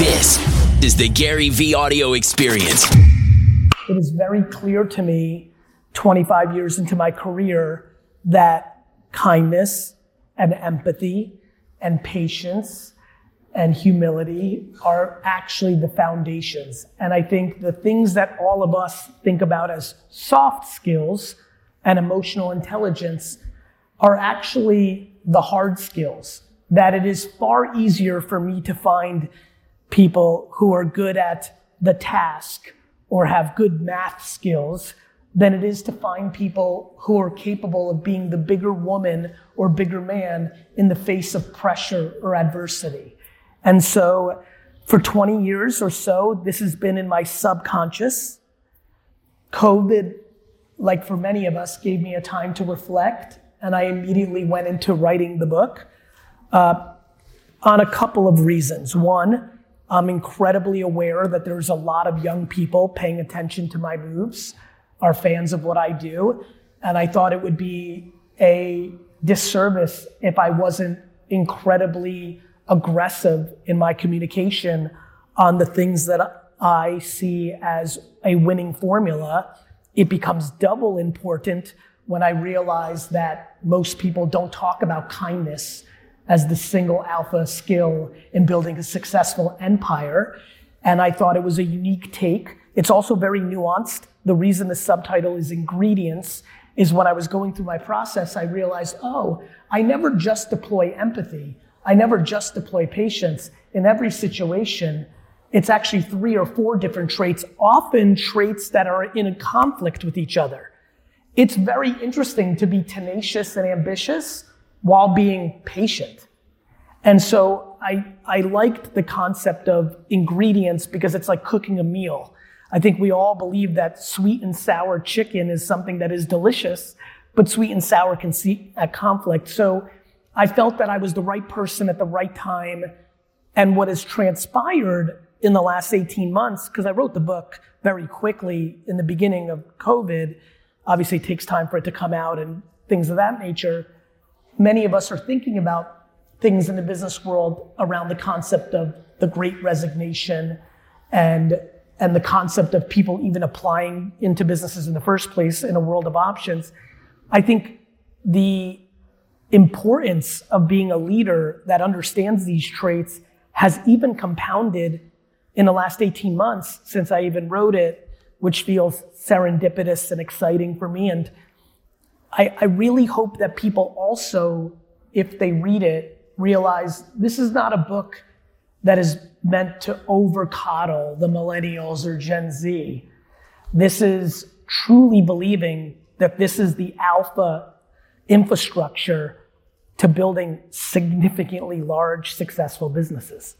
This is the Gary Vee audio experience. It is very clear to me, 25 years into my career, that kindness and empathy and patience and humility are actually the foundations. And I think the things that all of us think about as soft skills and emotional intelligence are actually the hard skills. That it is far easier for me to find people who are good at the task or have good math skills than it is to find people who are capable of being the bigger woman or bigger man in the face of pressure or adversity. And so for 20 years or so, this has been in my subconscious. COVID, like for many of us, gave me a time to reflect, and I immediately went into writing the book uh, on a couple of reasons. One, I'm incredibly aware that there's a lot of young people paying attention to my moves, are fans of what I do, and I thought it would be a disservice if I wasn't incredibly aggressive in my communication on the things that I see as a winning formula. It becomes double important when I realize that most people don't talk about kindness as the single alpha skill in building a successful empire. And I thought it was a unique take. It's also very nuanced. The reason the subtitle is ingredients is when I was going through my process, I realized, oh, I never just deploy empathy. I never just deploy patience. In every situation, it's actually three or four different traits, often traits that are in a conflict with each other. It's very interesting to be tenacious and ambitious while being patient. And so I, I liked the concept of ingredients because it's like cooking a meal. I think we all believe that sweet and sour chicken is something that is delicious, but sweet and sour can see a conflict. So I felt that I was the right person at the right time. And what has transpired in the last 18 months, because I wrote the book very quickly in the beginning of COVID, obviously it takes time for it to come out and things of that nature. Many of us are thinking about things in the business world around the concept of the great resignation and and the concept of people even applying into businesses in the first place in a world of options. I think the importance of being a leader that understands these traits has even compounded in the last 18 months since I even wrote it, which feels serendipitous and exciting for me. And I, I really hope that people also, if they read it, realize this is not a book that is meant to over coddle the millennials or Gen Z. This is truly believing that this is the alpha infrastructure to building significantly large, successful businesses.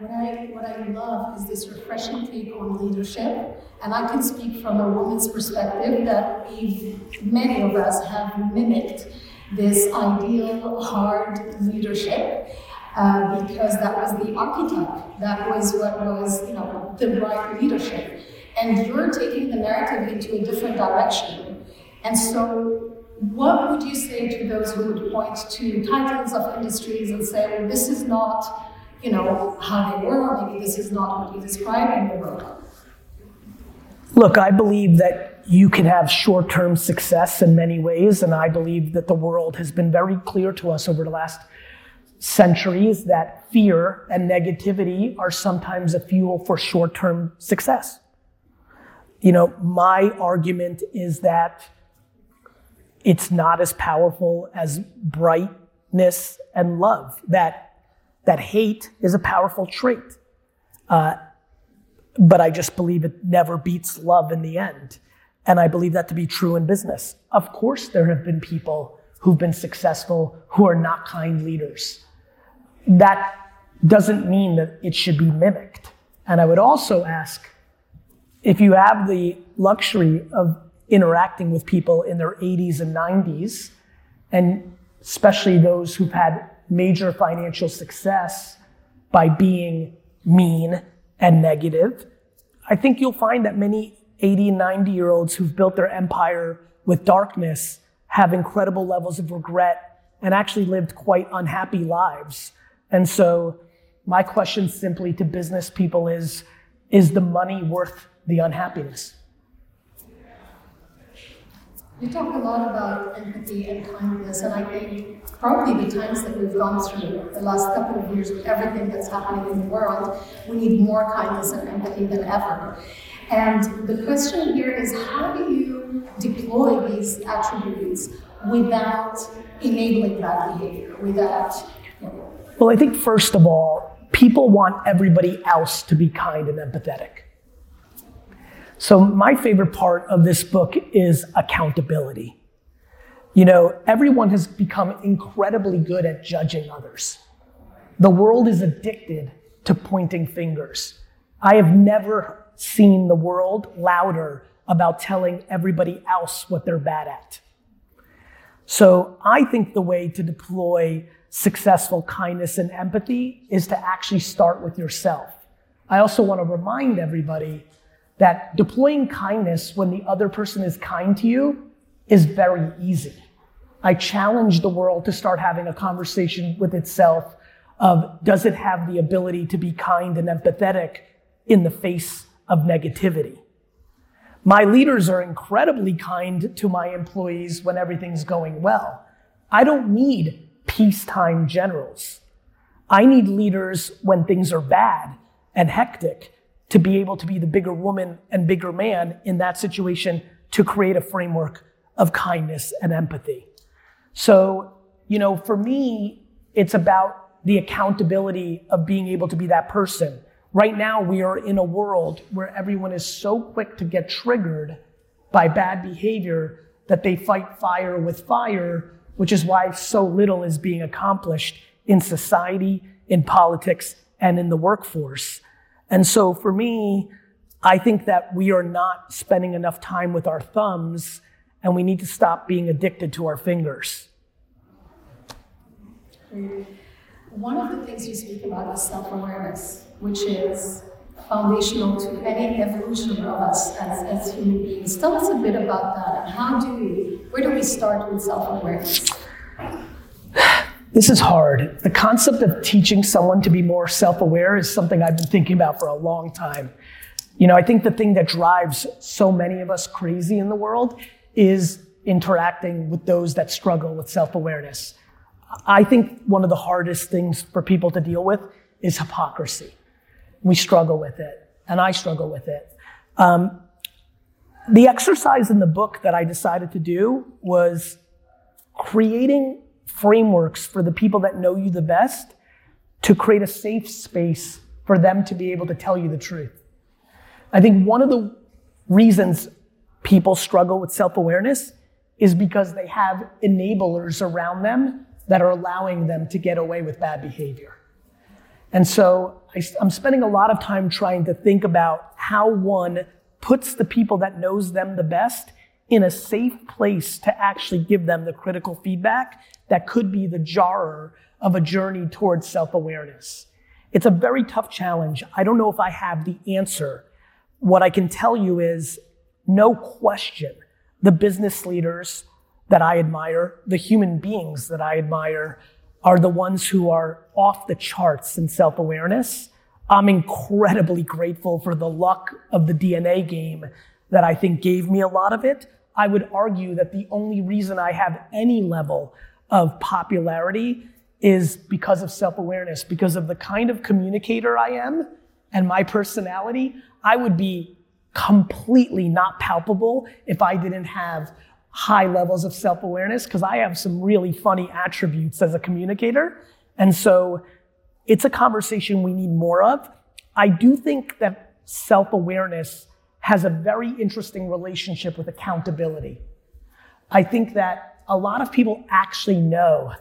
What I, what I love is this refreshing take on leadership. And I can speak from a woman's perspective that we many of us have mimicked this ideal hard leadership. Uh, because that was the archetype. That was what was, you know, the right leadership. And you're taking the narrative into a different direction. And so what would you say to those who would point to titles of industries and say, well, this is not, you know, how they were, or maybe this is not what you describe in the book? Look, I believe that you can have short-term success in many ways, and I believe that the world has been very clear to us over the last centuries that fear and negativity are sometimes a fuel for short-term success. You know, my argument is that it's not as powerful as brightness and love. That, that hate is a powerful trait. Uh, but I just believe it never beats love in the end. And I believe that to be true in business. Of course, there have been people who've been successful who are not kind leaders. That doesn't mean that it should be mimicked. And I would also ask if you have the luxury of interacting with people in their 80s and 90s, and especially those who've had major financial success by being mean and negative. I think you'll find that many 80 90 year olds who've built their empire with darkness have incredible levels of regret and actually lived quite unhappy lives. And so my question simply to business people is is the money worth the unhappiness? You talk a lot about empathy and kindness, and I think probably the times that we've gone through the last couple of years with everything that's happening in the world, we need more kindness and empathy than ever. And the question here is how do you deploy these attributes without enabling bad behavior, without. Well, I think first of all, people want everybody else to be kind and empathetic. So, my favorite part of this book is accountability. You know, everyone has become incredibly good at judging others. The world is addicted to pointing fingers. I have never seen the world louder about telling everybody else what they're bad at. So, I think the way to deploy successful kindness and empathy is to actually start with yourself. I also want to remind everybody that deploying kindness when the other person is kind to you is very easy. I challenge the world to start having a conversation with itself of does it have the ability to be kind and empathetic in the face of negativity? My leaders are incredibly kind to my employees when everything's going well. I don't need peacetime generals. I need leaders when things are bad and hectic to be able to be the bigger woman and bigger man in that situation to create a framework of kindness and empathy. So, you know, for me, it's about the accountability of being able to be that person. Right now, we are in a world where everyone is so quick to get triggered by bad behavior that they fight fire with fire, which is why so little is being accomplished in society, in politics, and in the workforce. And so for me, I think that we are not spending enough time with our thumbs and we need to stop being addicted to our fingers. One of the things you speak about is self awareness, which is foundational to any evolution of us as, as human beings. Tell us a bit about that how do we, where do we start with self awareness? This is hard. The concept of teaching someone to be more self aware is something I've been thinking about for a long time. You know, I think the thing that drives so many of us crazy in the world is interacting with those that struggle with self awareness. I think one of the hardest things for people to deal with is hypocrisy. We struggle with it, and I struggle with it. Um, the exercise in the book that I decided to do was creating frameworks for the people that know you the best to create a safe space for them to be able to tell you the truth. I think one of the reasons people struggle with self awareness is because they have enablers around them that are allowing them to get away with bad behavior. And so I, am spending a lot of time trying to think about how one puts the people that knows them the best in a safe place to actually give them the critical feedback that could be the jarrer of a journey towards self awareness. It's a very tough challenge. I don't know if I have the answer. What I can tell you is no question the business leaders that I admire, the human beings that I admire, are the ones who are off the charts in self awareness. I'm incredibly grateful for the luck of the DNA game that I think gave me a lot of it. I would argue that the only reason I have any level of popularity is because of self awareness, because of the kind of communicator I am and my personality. I would be completely not palpable if I didn't have high levels of self awareness, because I have some really funny attributes as a communicator. And so it's a conversation we need more of. I do think that self awareness has a very interesting relationship with accountability. I think that a lot of people actually know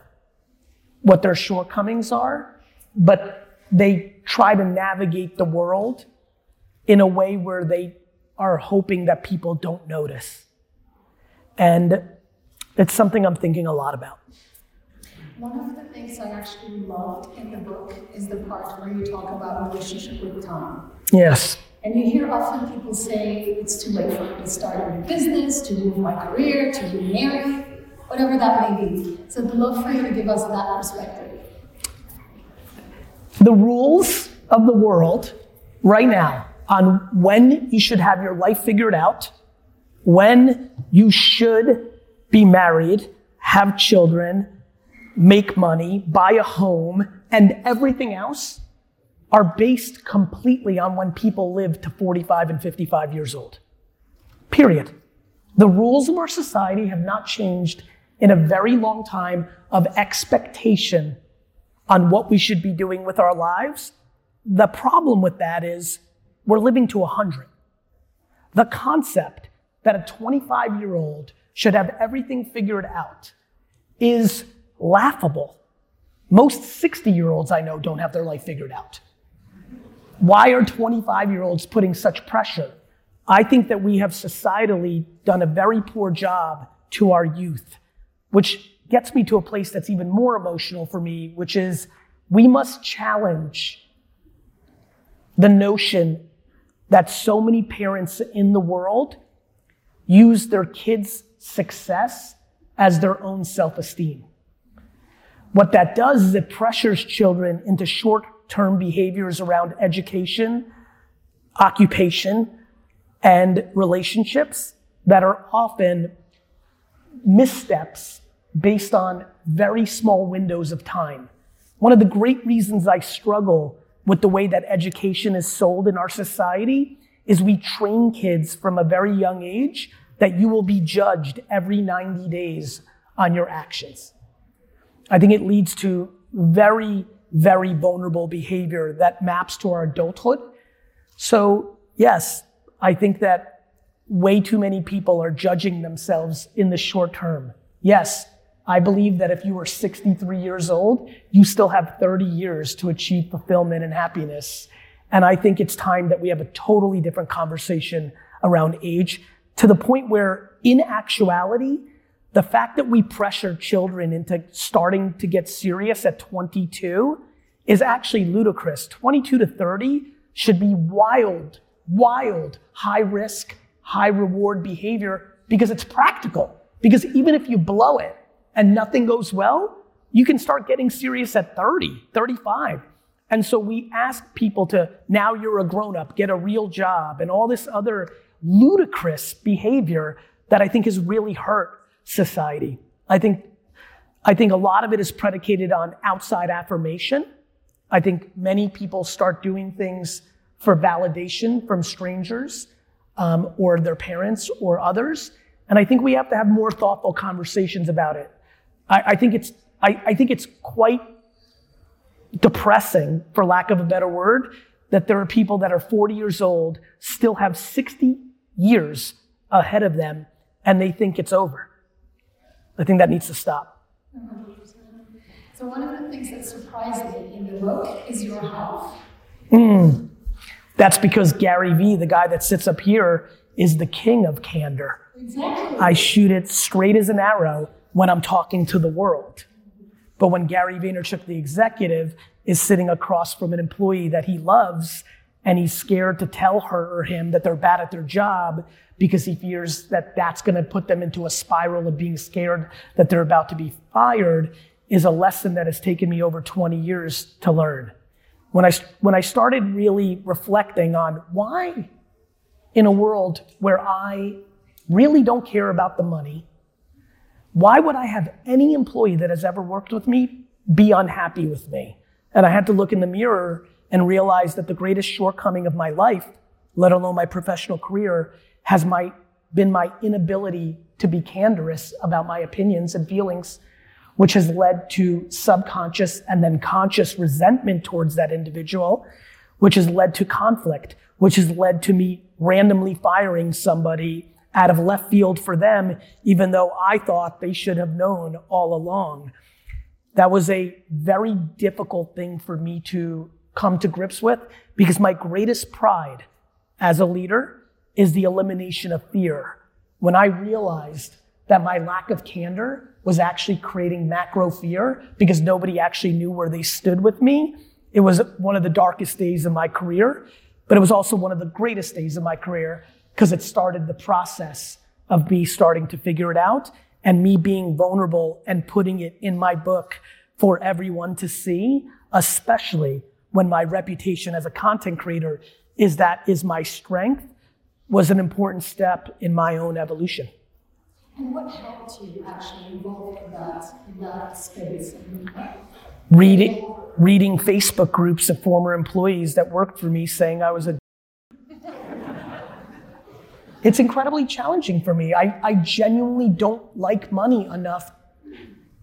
what their shortcomings are, but they try to navigate the world in a way where they are hoping that people don't notice. And it's something I'm thinking a lot about. One of the things I actually loved in the book is the part where you talk about relationship with time. Yes. And you hear often people say it's too late for me to start a new business, to move my career, to remarry, whatever that may be. So I'd love for you to give us that perspective. The rules of the world right now on when you should have your life figured out, when you should be married, have children, make money, buy a home, and everything else are based completely on when people live to 45 and 55 years old. Period. The rules of our society have not changed in a very long time of expectation on what we should be doing with our lives. The problem with that is we're living to 100. The concept that a 25 year old should have everything figured out is laughable. Most 60 year olds I know don't have their life figured out. Why are 25 year olds putting such pressure? I think that we have societally done a very poor job to our youth, which gets me to a place that's even more emotional for me, which is we must challenge the notion that so many parents in the world use their kids' success as their own self esteem. What that does is it pressures children into short term behaviors around education, occupation, and relationships that are often missteps based on very small windows of time. One of the great reasons I struggle with the way that education is sold in our society is we train kids from a very young age that you will be judged every 90 days on your actions. I think it leads to very, very vulnerable behavior that maps to our adulthood. So, yes, I think that way too many people are judging themselves in the short term. Yes, I believe that if you are 63 years old, you still have 30 years to achieve fulfillment and happiness. And I think it's time that we have a totally different conversation around age to the point where, in actuality, the fact that we pressure children into starting to get serious at 22 is actually ludicrous. 22 to 30 should be wild, wild, high risk, high reward behavior because it's practical. Because even if you blow it and nothing goes well, you can start getting serious at 30, 35. And so we ask people to, now you're a grown up, get a real job, and all this other ludicrous behavior that I think has really hurt society. I think, I think a lot of it is predicated on outside affirmation. I think many people start doing things for validation from strangers um, or their parents or others. And I think we have to have more thoughtful conversations about it. I, I think it's I, I think it's quite depressing, for lack of a better word, that there are people that are 40 years old, still have 60 years ahead of them, and they think it's over. I think that needs to stop. So, one of the things that surprised me in the book is your health. Mm. That's because Gary Vee, the guy that sits up here, is the king of candor. Exactly. I shoot it straight as an arrow when I'm talking to the world. But when Gary Vaynerchuk, the executive, is sitting across from an employee that he loves and he's scared to tell her or him that they're bad at their job because he fears that that's going to put them into a spiral of being scared that they're about to be fired is a lesson that has taken me over 20 years to learn. When I, when I started really reflecting on why in a world where I really don't care about the money, why would I have any employee that has ever worked with me be unhappy with me? And I had to look in the mirror and realize that the greatest shortcoming of my life, let alone my professional career, has my, been my inability to be candorous about my opinions and feelings, which has led to subconscious and then conscious resentment towards that individual, which has led to conflict, which has led to me randomly firing somebody out of left field for them, even though I thought they should have known all along. That was a very difficult thing for me to come to grips with because my greatest pride as a leader is the elimination of fear. When I realized that my lack of candor was actually creating macro fear because nobody actually knew where they stood with me, it was one of the darkest days of my career, but it was also one of the greatest days of my career because it started the process of me starting to figure it out and me being vulnerable and putting it in my book for everyone to see, especially when my reputation as a content creator is that is my strength was an important step in my own evolution. And what helped you actually evolve in that, in that space? Reading, reading Facebook groups of former employees that worked for me saying I was a it's incredibly challenging for me. I, I genuinely don't like money enough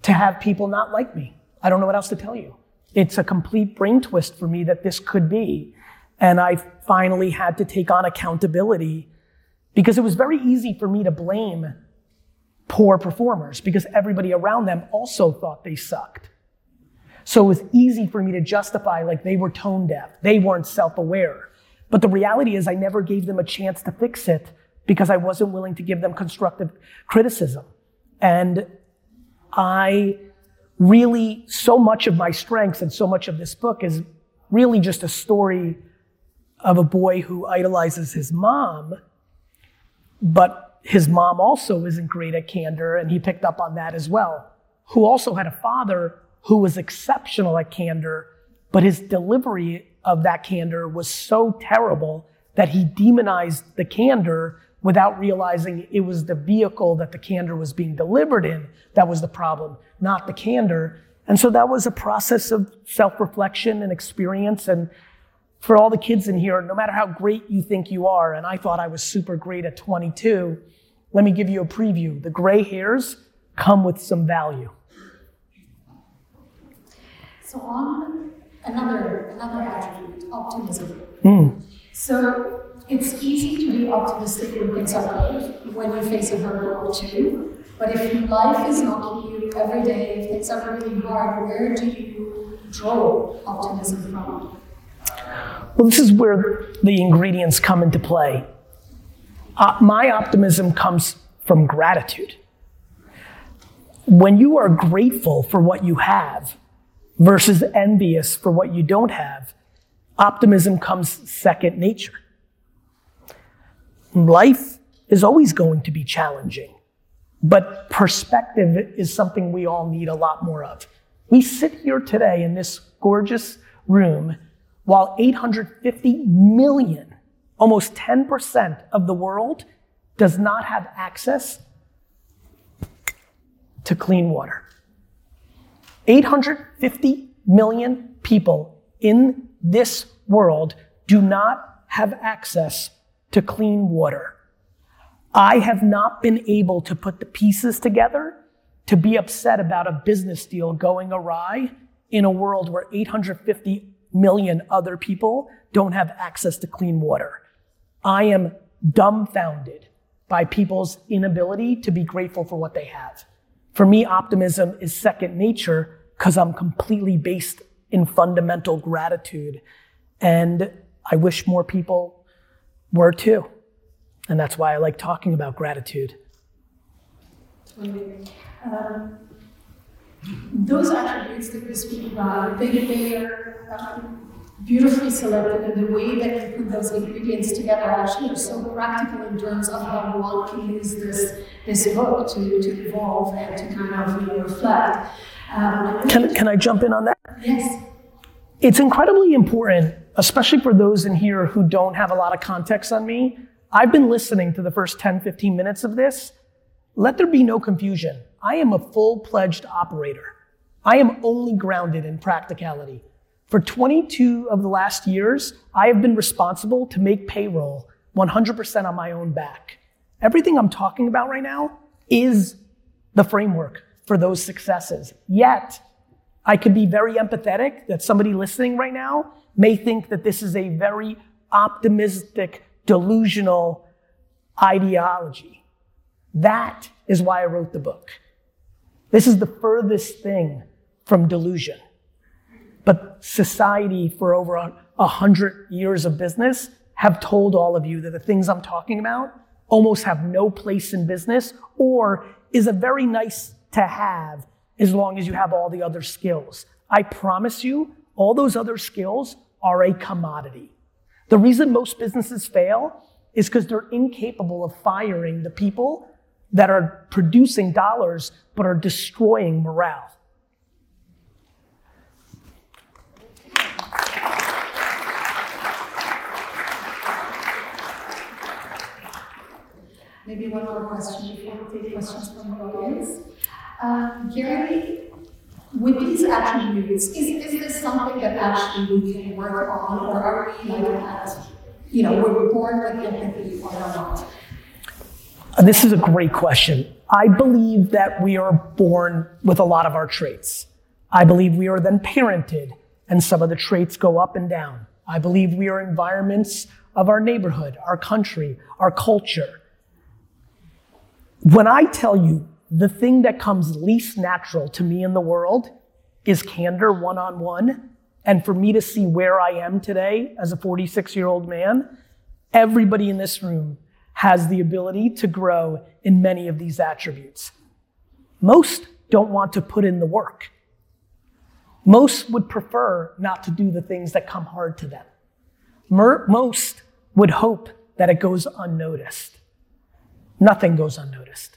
to have people not like me. I don't know what else to tell you. It's a complete brain twist for me that this could be. And I finally had to take on accountability because it was very easy for me to blame poor performers because everybody around them also thought they sucked. So it was easy for me to justify like they were tone deaf. They weren't self-aware. But the reality is I never gave them a chance to fix it because I wasn't willing to give them constructive criticism. And I really, so much of my strengths and so much of this book is really just a story of a boy who idolizes his mom, but his mom also isn't great at candor, and he picked up on that as well. Who also had a father who was exceptional at candor, but his delivery of that candor was so terrible that he demonized the candor without realizing it was the vehicle that the candor was being delivered in that was the problem, not the candor. And so that was a process of self reflection and experience. And for all the kids in here, no matter how great you think you are, and I thought I was super great at 22, let me give you a preview. The gray hairs come with some value. So on another another attribute, optimism. Mm. So it's easy to be optimistic when things are good, when you face a hurdle or two. But if life is knocking you every day, if things are really hard, where do you draw optimism from? Well, this is where the ingredients come into play. Uh, my optimism comes from gratitude. When you are grateful for what you have versus envious for what you don't have, optimism comes second nature. Life is always going to be challenging, but perspective is something we all need a lot more of. We sit here today in this gorgeous room while 850 million, almost 10% of the world, does not have access to clean water. 850 million people in this world do not have access to clean water. I have not been able to put the pieces together to be upset about a business deal going awry in a world where 850 million other people don't have access to clean water. I am dumbfounded by people's inability to be grateful for what they have. For me, optimism is second nature because I'm completely based in fundamental gratitude. And I wish more people were too. And that's why I like talking about gratitude. Um, those attributes that we speak about, they, they um, beautifully selected, and the way that you put those ingredients together actually are so practical in terms of how one can use this, this book to, to evolve and to kind of you know, reflect. Um, can, can I jump in on that? Yes. It's incredibly important especially for those in here who don't have a lot of context on me, I've been listening to the first 10, 15 minutes of this. Let there be no confusion. I am a full pledged operator. I am only grounded in practicality. For 22 of the last years, I have been responsible to make payroll 100% on my own back. Everything I'm talking about right now is the framework for those successes. Yet, I could be very empathetic that somebody listening right now may think that this is a very optimistic, delusional ideology. That is why I wrote the book. This is the furthest thing from delusion. But society, for over a hundred years of business, have told all of you that the things I'm talking about almost have no place in business or is a very nice to have as long as you have all the other skills. I promise you, all those other skills are a commodity. The reason most businesses fail is because they're incapable of firing the people that are producing dollars but are destroying morale. Maybe one more question before we take questions from the audience. Um, Gary, with these attributes, is, is this something that actually we can work on, or are we like you know, we're born with empathy or not? Uh, This is a great question. I believe that we are born with a lot of our traits. I believe we are then parented and some of the traits go up and down. I believe we are environments of our neighborhood, our country, our culture. When I tell you the thing that comes least natural to me in the world is candor one on one, and for me to see where I am today as a 46 year old man, everybody in this room has the ability to grow in many of these attributes. Most don't want to put in the work. Most would prefer not to do the things that come hard to them. Most would hope that it goes unnoticed. Nothing goes unnoticed.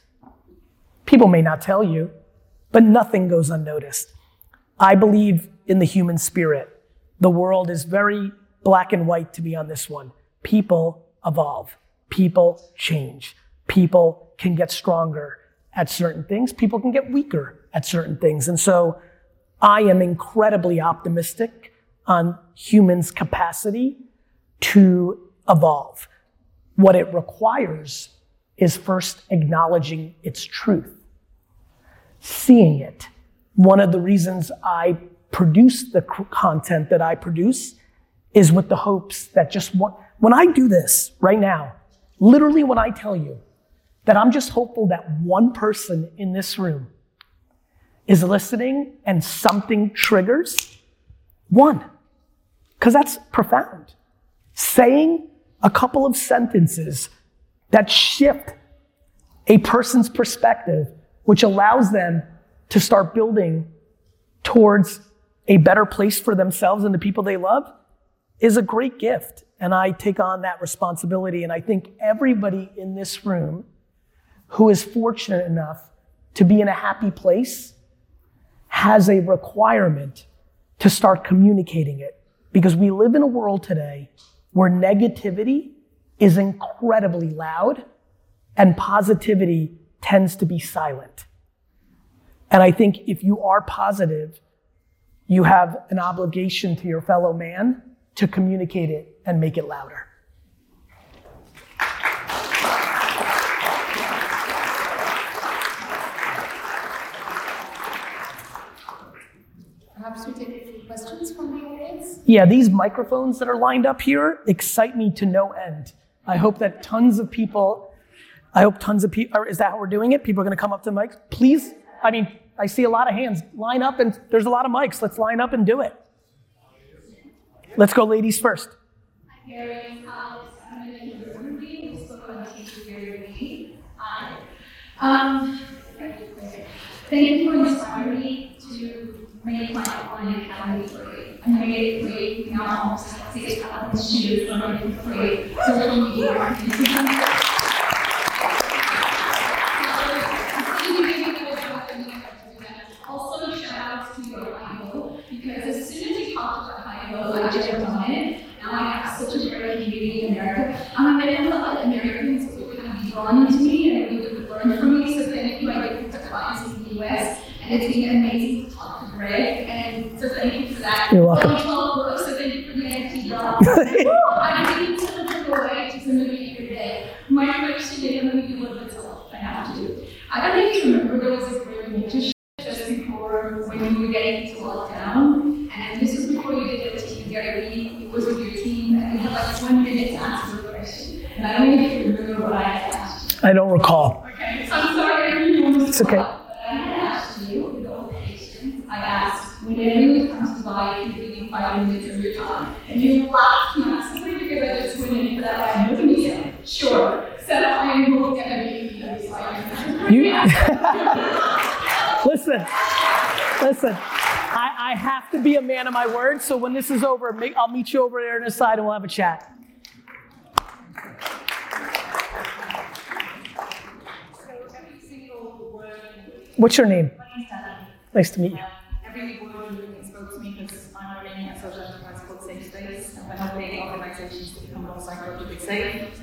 People may not tell you, but nothing goes unnoticed. I believe in the human spirit. The world is very black and white to be on this one. People evolve. People change. People can get stronger at certain things. People can get weaker at certain things. And so I am incredibly optimistic on humans' capacity to evolve. What it requires is first acknowledging its truth, seeing it. One of the reasons I produce the content that I produce is with the hopes that just one, when I do this right now, literally when I tell you that I'm just hopeful that one person in this room is listening and something triggers, one, because that's profound. Saying a couple of sentences that shift a person's perspective, which allows them to start building towards a better place for themselves and the people they love, is a great gift. And I take on that responsibility. And I think everybody in this room who is fortunate enough to be in a happy place has a requirement to start communicating it. Because we live in a world today where negativity is incredibly loud and positivity tends to be silent. And I think if you are positive, you have an obligation to your fellow man to communicate it and make it louder. Perhaps we take a few questions from the audience? Yeah, these microphones that are lined up here excite me to no end. I hope that tons of people, I hope tons of people, is that how we're doing it? People are going to come up to mics? Please, I mean, I see a lot of hands. Line up and there's a lot of mics. Let's line up and do it. Let's go, ladies first. Um, thank you for inspiring me to make my online academy free. I made it free. Now I'm almost at six thousand students learning for free. Social media marketing. Also, shout out to your Ivo because as soon as you talked about Ivo, I just jumped on it. Now I have such a great community in America. I'm a man that Americans would kind of be drawn into me and they would learn from me. So thank you. I get to clients in the US and it's been amazing to talk to Greg. And so thank you for that. You're welcome. Only 12 books, so thank you for the NFT drop. I need to look away to some of you every day. My question is, let me do a little bit I have to do. I don't know if you remember there was this nature show just before when you were getting into lockdown, and this was before you did the team Gary it was with your team, and you had like one minute to answer the question. And I don't know if you remember what I asked I don't recall. Okay, so I'm sorry It's okay. forgot, But I had asked you, with all patience, I asked, when everyone comes to buy, you give me five minutes of your time. And you laughed massively because I just went in for that five minutes, and you said, sure. So I will definitely be those five minutes. You, listen, listen. I, I of my word. So when this is over, I'll meet you over there on the side and we'll have a chat. What's your name? Nice to meet you. A social enterprise called Safe Space and we're helping organizations become more psychologically safe.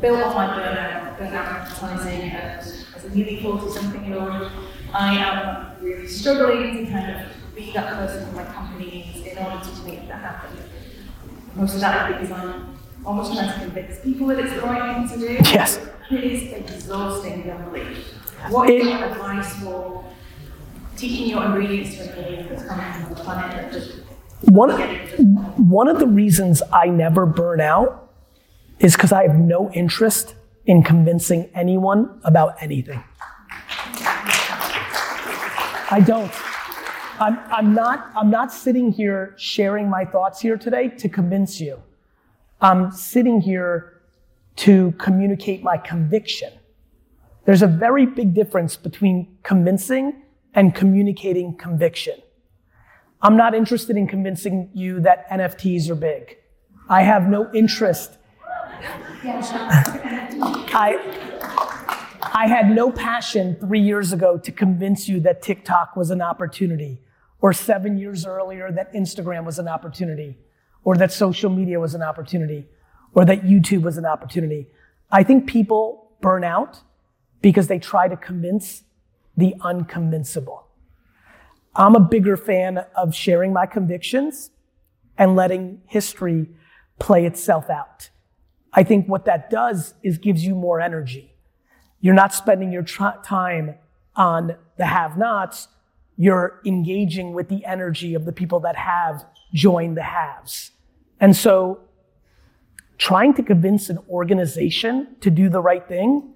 built off my burnout, burnout and as a nearly 40 something year old, I am really struggling to kind of be that person for my company in order to make that happen. Most of that is because I'm almost trying to convince people that it's the right thing to do. Yes. It is exhausting beyond belief. What is your advice for teaching your ingredients to a alien that's coming from the planet that just One, one of the reasons I never burn out is because I have no interest in convincing anyone about anything. I don't. I'm, I'm, not, I'm not sitting here sharing my thoughts here today to convince you. I'm sitting here to communicate my conviction. There's a very big difference between convincing and communicating conviction. I'm not interested in convincing you that NFTs are big. I have no interest. I, I had no passion three years ago to convince you that TikTok was an opportunity, or seven years earlier that Instagram was an opportunity, or that social media was an opportunity, or that YouTube was an opportunity. I think people burn out because they try to convince the unconvincible. I'm a bigger fan of sharing my convictions and letting history play itself out. I think what that does is gives you more energy. You're not spending your tr- time on the have nots. You're engaging with the energy of the people that have joined the haves. And so trying to convince an organization to do the right thing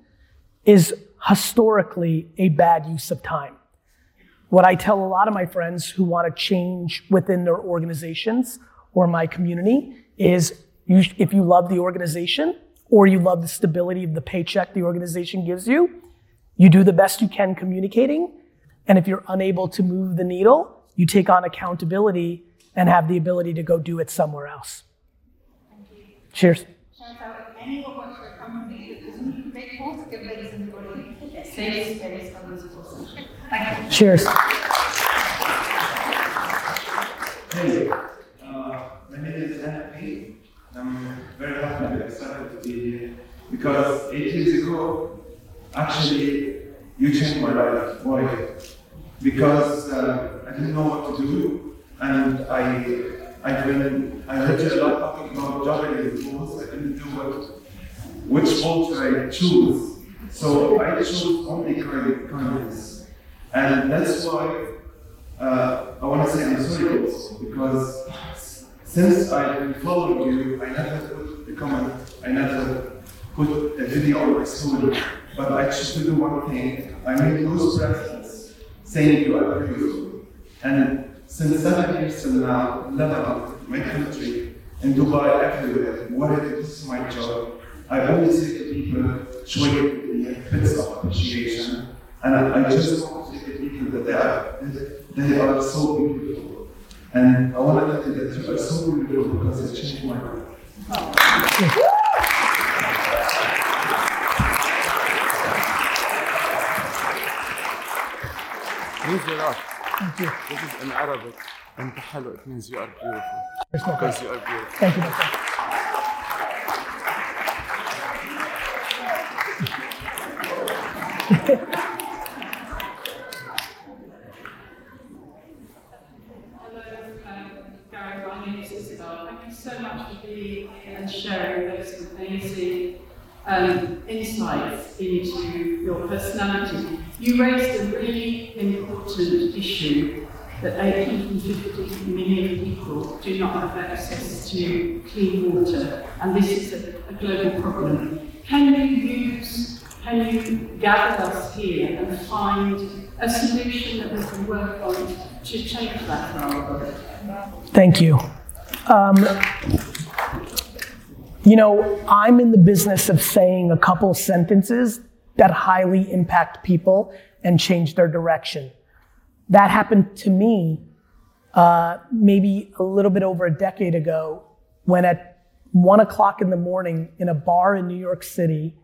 is historically a bad use of time. What I tell a lot of my friends who want to change within their organizations or my community is you, if you love the organization or you love the stability of the paycheck the organization gives you, you do the best you can communicating. And if you're unable to move the needle, you take on accountability and have the ability to go do it somewhere else. Cheers. shout out anyone works for a company that doesn't make water convince everybody safe space on this process. Thank you. Cheers. Hey, uh, my name is NFP. I'm very happy and excited to be here because eight years ago, actually, you changed my life. Why? Because uh, I didn't know what to do, and I, I've been, I heard you a lot talking about juggling balls. I didn't know what, which ball should I choose. So I chose only kind- kindness, and that's why uh, I want to say I'm sorry because since been following you, I never put a comment, I never put a video on my story, but I choose to do one thing. I made those presents saying you are beautiful. And since seven years from now, Lebanon, my country, in Dubai, everywhere, what it is my job, I always say to people, show it bits of appreciation. And I, I just want to say to people that they are, they are so beautiful. And I want to tell you that you are so beautiful because it changed my life. Thank you. Um, this is in Arabic. And Tahalo, it means you are beautiful. It's not because you are beautiful. Thank you, so much for being here and sharing those amazing um, insights into your personality you raised a really important issue that 850 million people do not have access to clean water, and this is a, a global problem. Can you use, can you gather us here and find a solution that we can work on to change that world? Thank you. Um, you know, I'm in the business of saying a couple sentences that highly impact people and change their direction. That happened to me uh, maybe a little bit over a decade ago when at one o'clock in the morning in a bar in New York City,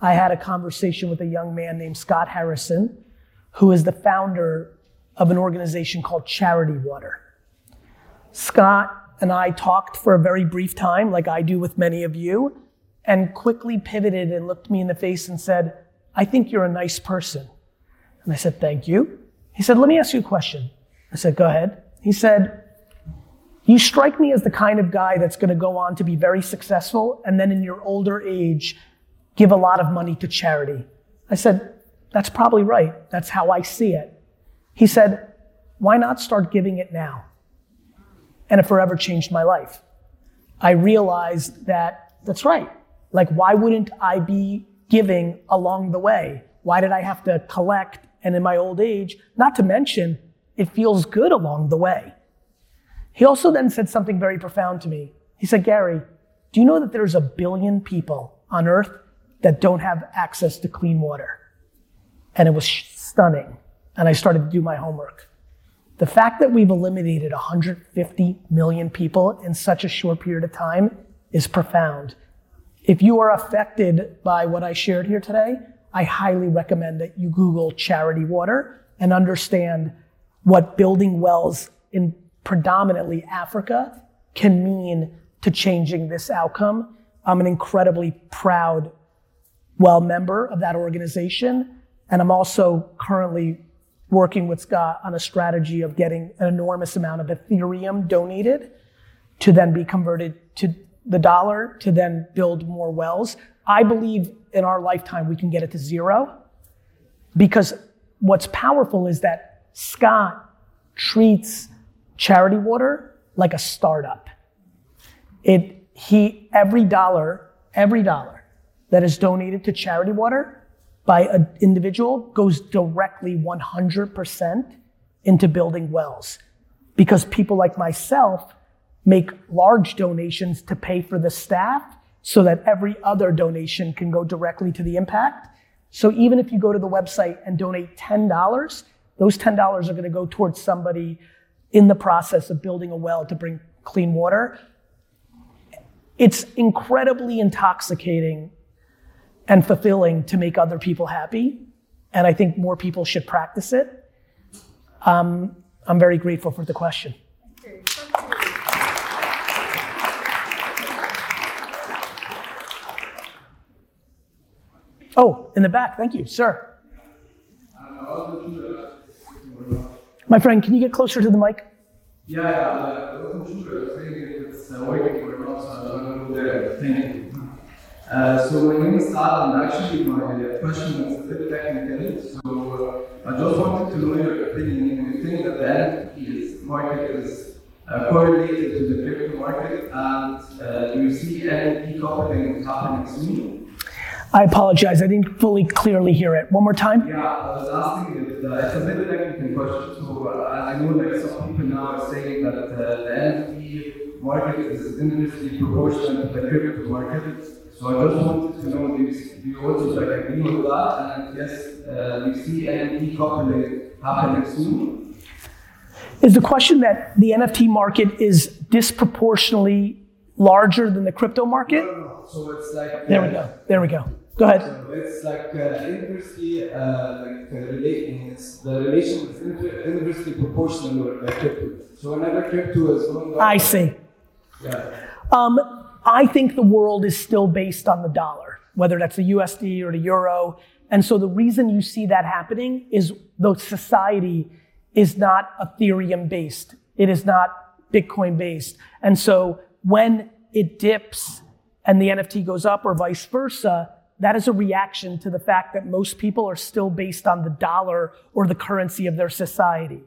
I had a conversation with a young man named Scott Harrison, who is the founder of an organization called Charity Water. Scott and I talked for a very brief time, like I do with many of you, and quickly pivoted and looked me in the face and said, I think you're a nice person. And I said, Thank you. He said, Let me ask you a question. I said, Go ahead. He said, You strike me as the kind of guy that's going to go on to be very successful and then in your older age give a lot of money to charity. I said, That's probably right. That's how I see it. He said, Why not start giving it now? And it forever changed my life. I realized that that's right. Like, why wouldn't I be giving along the way? Why did I have to collect and in my old age? Not to mention, it feels good along the way. He also then said something very profound to me. He said, Gary, do you know that there's a billion people on earth that don't have access to clean water? And it was stunning. And I started to do my homework. The fact that we've eliminated 150 million people in such a short period of time is profound. If you are affected by what I shared here today, I highly recommend that you Google charity water and understand what building wells in predominantly Africa can mean to changing this outcome. I'm an incredibly proud well member of that organization, and I'm also currently working with Scott on a strategy of getting an enormous amount of Ethereum donated to then be converted to the dollar to then build more wells. I believe in our lifetime we can get it to zero because what's powerful is that Scott treats charity water like a startup. It, he, every dollar, every dollar that is donated to charity water by an individual goes directly 100% into building wells. Because people like myself make large donations to pay for the staff so that every other donation can go directly to the impact. So even if you go to the website and donate $10, those $10 are going to go towards somebody in the process of building a well to bring clean water. It's incredibly intoxicating and fulfilling to make other people happy. And I think more people should practice it. Um, I'm very grateful for the question. Oh, in the back. Thank you, sir. My friend, can you get closer to the mic? Yeah, uh, there. Thank you. So my name is Saad, actually my question is a bit technical. So uh, I just wanted to know your opinion. Do you think that the market is uh, correlated to the crypto market, and uh, do you see any decoupling happening soon? I apologize. I didn't fully clearly hear it. One more time. Yeah, I was asking it. Uh, it's a bit technical question. So uh, I know like some people now are saying that uh, the NFT market is inversely proportional to the crypto market. So I just wanted to know, do you, also like agree with that? And yes, uh, you see any decoupling happening soon? Is the question that the NFT market is disproportionately larger than the crypto market? No, no, no. So it's like There we go. There we go. Go ahead. So it's like uh, inversely, uh, like uh, relating. It's the relation is inver- inversely proportional with crypto. So whenever crypto is going up, I see. yeah. Um, I think the world is still based on the dollar, whether that's the USD or the euro. And so the reason you see that happening is the society is not Ethereum based. It is not Bitcoin based. And so when it dips and the NFT goes up or vice versa, that is a reaction to the fact that most people are still based on the dollar or the currency of their society.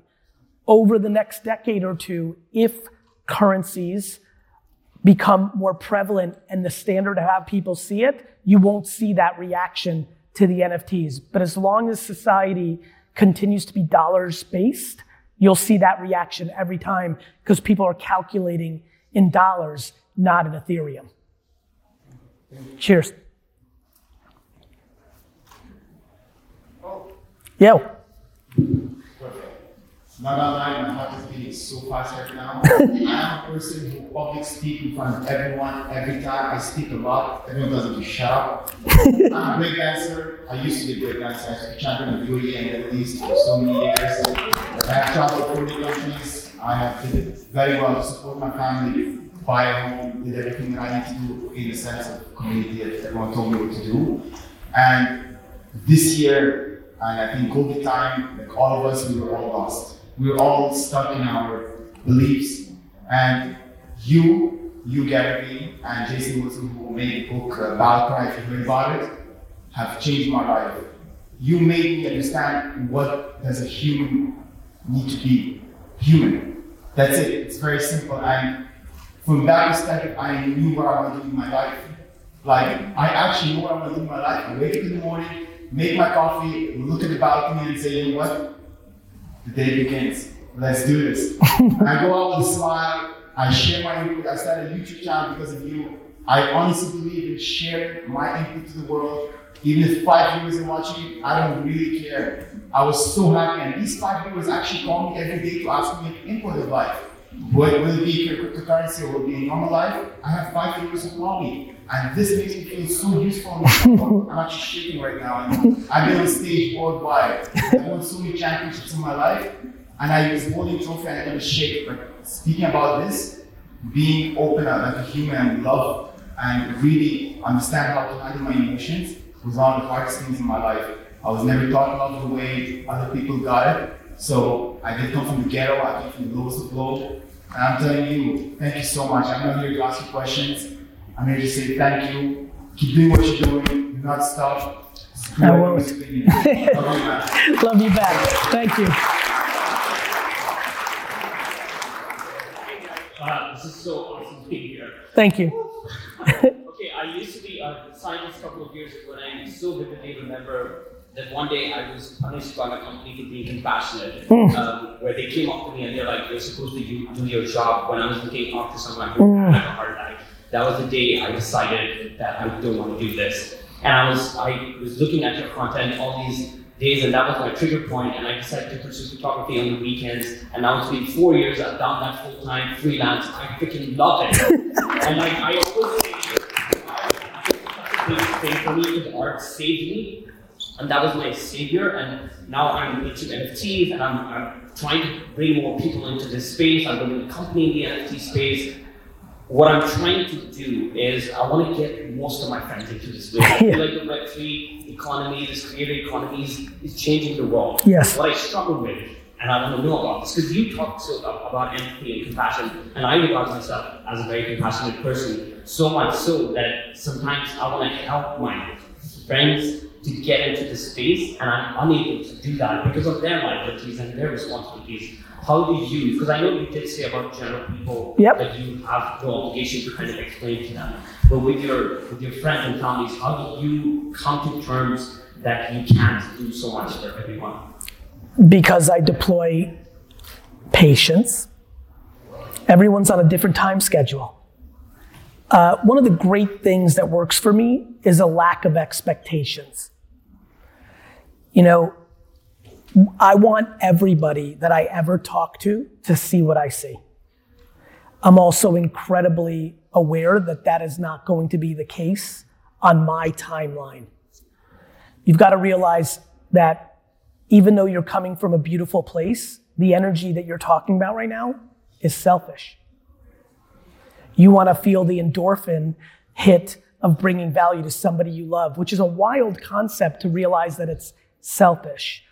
Over the next decade or two, if currencies become more prevalent and the standard of how people see it, you won't see that reaction to the NFTs. But as long as society continues to be dollars based, you'll see that reaction every time because people are calculating in dollars, not in Ethereum. Cheers. Oh. Yo. Not gonna lie, my heart is beating so fast right now. I am a person who public speak in front of everyone every time. I speak a lot. Everyone me to shut up. I'm a great dancer. I used to be a great dancer. I be champion of UAE and Middle East for so many years. I have traveled 40 countries. I have did very well to support my family. buy a home, did everything that I need to do in the sense of community that everyone told me what to do. And this year, and I think COVID time, like all of us, we were all lost. We were all stuck in our beliefs. And you, you Gary and Jason Wilson, who made the book uh, Battle Cry, if you heard about it, have changed my life. You made me understand what does a human need to be. Human. That's it. It's very simple. And from that perspective, I knew what I wanted to do in my life. Like, I actually know what I want to do in my life. I wake up in the morning, make my coffee, look at the balcony and say, you know what? The day begins. Let's do this. I go out with a smile. I share my input. I started a YouTube channel because of you. I honestly believe in sharing my input to the world. Even if five viewers are watching, I don't really care. I was so happy, and these five viewers actually call me every day to ask me input of life. Will, will it be cryptocurrency or will it be a normal life? I have five viewers who call me, and this makes me feel so useful. I'm actually shaking right now. And I've been on stage worldwide. I've won so many championships in my life, and I was holding trophy and I never shake. But speaking about this, being open like a human and love and really understand how to handle my emotions was one of the hardest things in my life. I was never taught about the way other people got it. So I did come from the ghetto, I came from the lowest of low. And I'm telling you, thank you so much. I'm not here to ask you questions. I'm here to say thank you. Keep doing what you're doing. Do not stop. I won't. Love you, man. Love you back. Thank you. Uh, this is so awesome to be here. Thank you. okay, I used to be a scientist a couple of years ago, and I so vividly remember that one day I was punished by my company for being compassionate, Mm. um, where they came up to me and they're like, "You're supposed to do, your job." When I was looking after someone who Mm. had a heart attack, that was the day I decided that I don't want to do this. And I was I was looking at your content all these days, and that was my trigger point. And I decided to pursue photography on the weekends. And now it's been four years. I've done that full time, freelance. I freaking love it. and like I always big thing for me is art saved me, and that was my savior. And now I'm into NFTs, and I'm, I'm trying to bring more people into this space. I'm building a company in the NFT space. What I'm trying to do is I want to get most of my friends into this space. I feel like the Web3 economy, this creator economy is, is changing the world. Yes. What I struggle with, and I want to know about this, because you talk so about empathy and compassion, and I regard myself as a very compassionate person, so much so that sometimes I want to help my friends to get into the space, and I'm unable to do that because of their liabilities and their responsibilities. How do you, because I know you did say about general people Yep. that you have no obligation to kind of explain to them, but with your with your friends and families, how do you come to terms that you can't do so much for everyone? because I deploy patience. Everyone's on a different time schedule. Uh, one of the great things that works for me is a lack of expectations. You know, I want everybody that I ever talk to to see what I see. I'm also incredibly aware that that is not going to be the case on my timeline. You've got to realize that even though you're coming from a beautiful place, the energy that you're talking about right now is selfish. You want to feel the endorphin hit of bringing value to somebody you love, which is a wild concept to realize that it's selfish.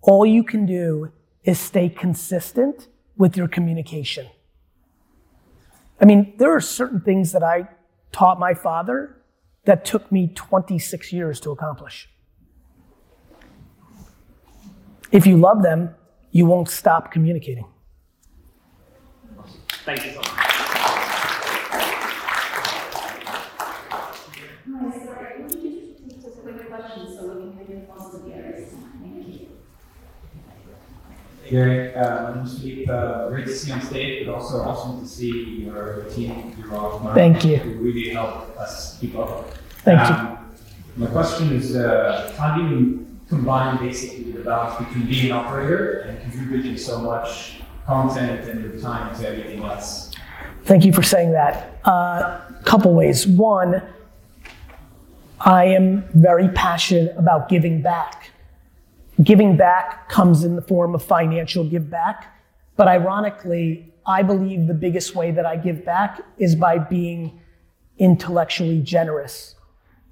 All you can do is stay consistent with your communication. I mean, there are certain things that I taught my father that took me 26 years to accomplish. If you love them, you won't stop communicating. Thank you so much. Hi, sorry, would you just just a quick question so we can have your response to the others? Thank you. Gary, uh, my name's Philippe. Uh, great to see you on stage, but also awesome to see your team, your all Thank you. who really help us keep up. Thank you. Um, My question is, uh, how do you combine basically the balance between being an operator and contributing so much content and your time to everything else? Thank you for saying that. Uh, couple ways. One, I am very passionate about giving back. Giving back comes in the form of financial give back, but ironically, I believe the biggest way that I give back is by being intellectually generous.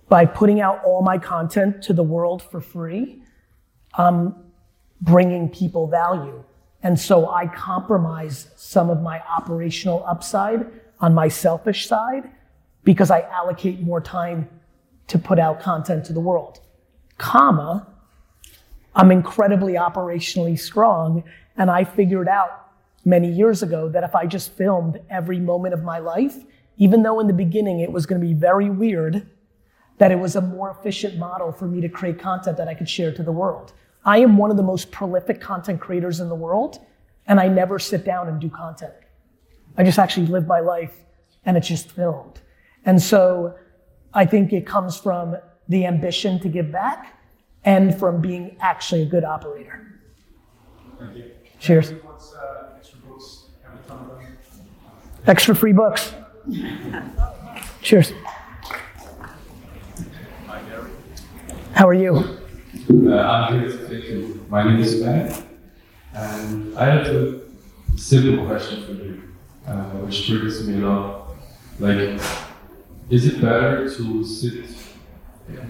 By putting out all my content to the world for free, I'm bringing people value. And so I compromise some of my operational upside on my selfish side because I allocate more time to put out content to the world. Comma, I'm incredibly operationally strong, and I figured out many years ago that if I just filmed every moment of my life, even though in the beginning it was going to be very weird, that it was a more efficient model for me to create content that I could share to the world. I am one of the most prolific content creators in the world, and I never sit down and do content. I just actually live my life and it's just filmed. And so I think it comes from the ambition to give back and from being actually a good operator. Thank you. Cheers. What's, uh, extra books? Have a ton of them. Extra free books. Cheers. Hi, Gary. How are you? Uh, I'm good, thank you. My name is Ben, and I have a simple question for you, uh, which triggers me a lot. Like, is it better to sit,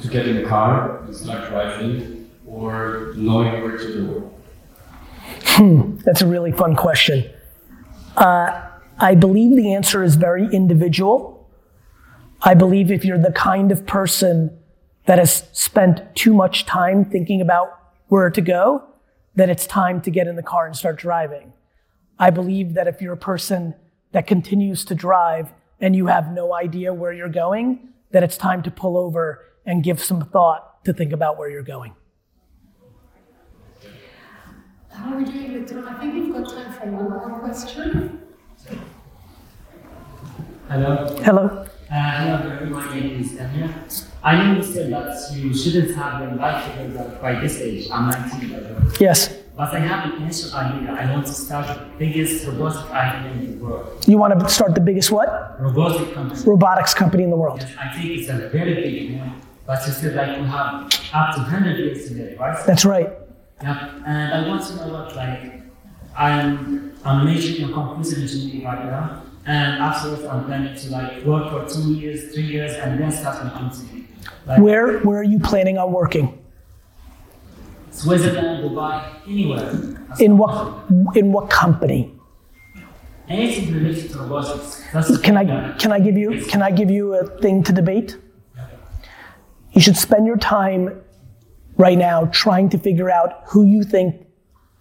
to get in the car and start driving, or knowing where to go? Hmm, that's a really fun question. Uh, I believe the answer is very individual. I believe if you're the kind of person that has spent too much time thinking about where to go, that it's time to get in the car and start driving. I believe that if you're a person that continues to drive and you have no idea where you're going, that it's time to pull over and give some thought to think about where you're going. How are we doing with time? I think we've got time for one more question. Hello. Hello. Uh, hello, everyone. My name is Daniel. I know you said that you shouldn't have them life together by this age. I'm 19, by the way. Yes. But I have an initial idea. I want to start the biggest robotic idea in the world. You want to start the biggest what? Robotic company. Robotics company in the world. I think it's a very big one. But you said like we have up to 100 years to live, right? That's right. Yeah. And I want to know what like I'm I'm majoring in computer engineering right now. And afterwards I'm planning to like work for two years, three years and then start my company. Like Where, where are you planning on working? Switzerland, Dubai, anywhere. In what, in what company? Anything related to robotics. That's Can I, can I give you, can I give you a thing to debate? You should spend your time right now trying to figure out who you think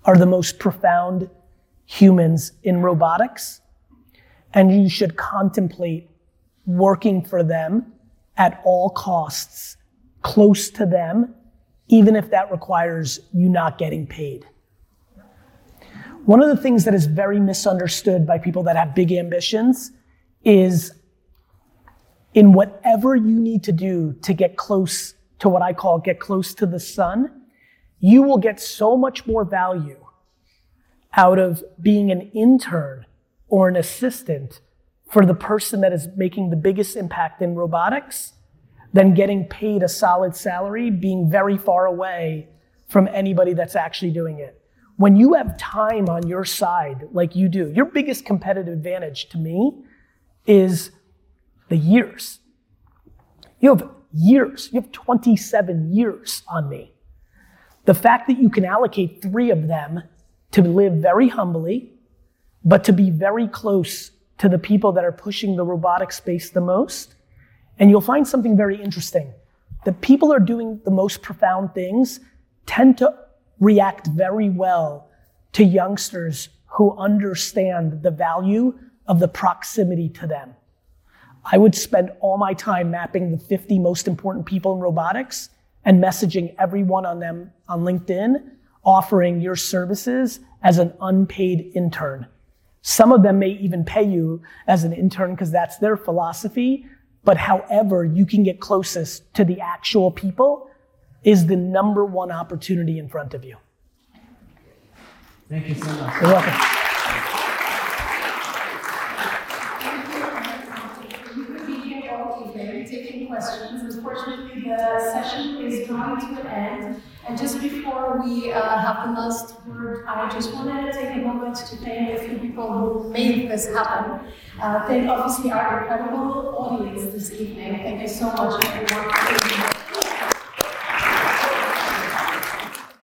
are the most profound humans in robotics. And you should contemplate working for them at all costs, close to them, even if that requires you not getting paid. One of the things that is very misunderstood by people that have big ambitions is in whatever you need to do to get close to what I call get close to the sun, you will get so much more value out of being an intern or an assistant for the person that is making the biggest impact in robotics than getting paid a solid salary, being very far away from anybody that's actually doing it. When you have time on your side, like you do, your biggest competitive advantage to me is the years. You have years. You have 27 years on me. The fact that you can allocate three of them to live very humbly, but to be very close to the people that are pushing the robotic space the most. And you'll find something very interesting. The people are doing the most profound things tend to react very well to youngsters who understand the value of the proximity to them. I would spend all my time mapping the 50 most important people in robotics and messaging everyone on them on LinkedIn, offering your services as an unpaid intern. Some of them may even pay you as an intern because that's their philosophy. But however you can get closest to the actual people is the number one opportunity in front of you. Thank you so much. You're welcome. You could be here all day. and taking questions. Unfortunately, the session is drawing to an end. And just before we uh, have the last word, I just wanted to take a moment to thank a few people who made this happen. Uh, thank obviously our incredible audience this evening. Thank you so much everyone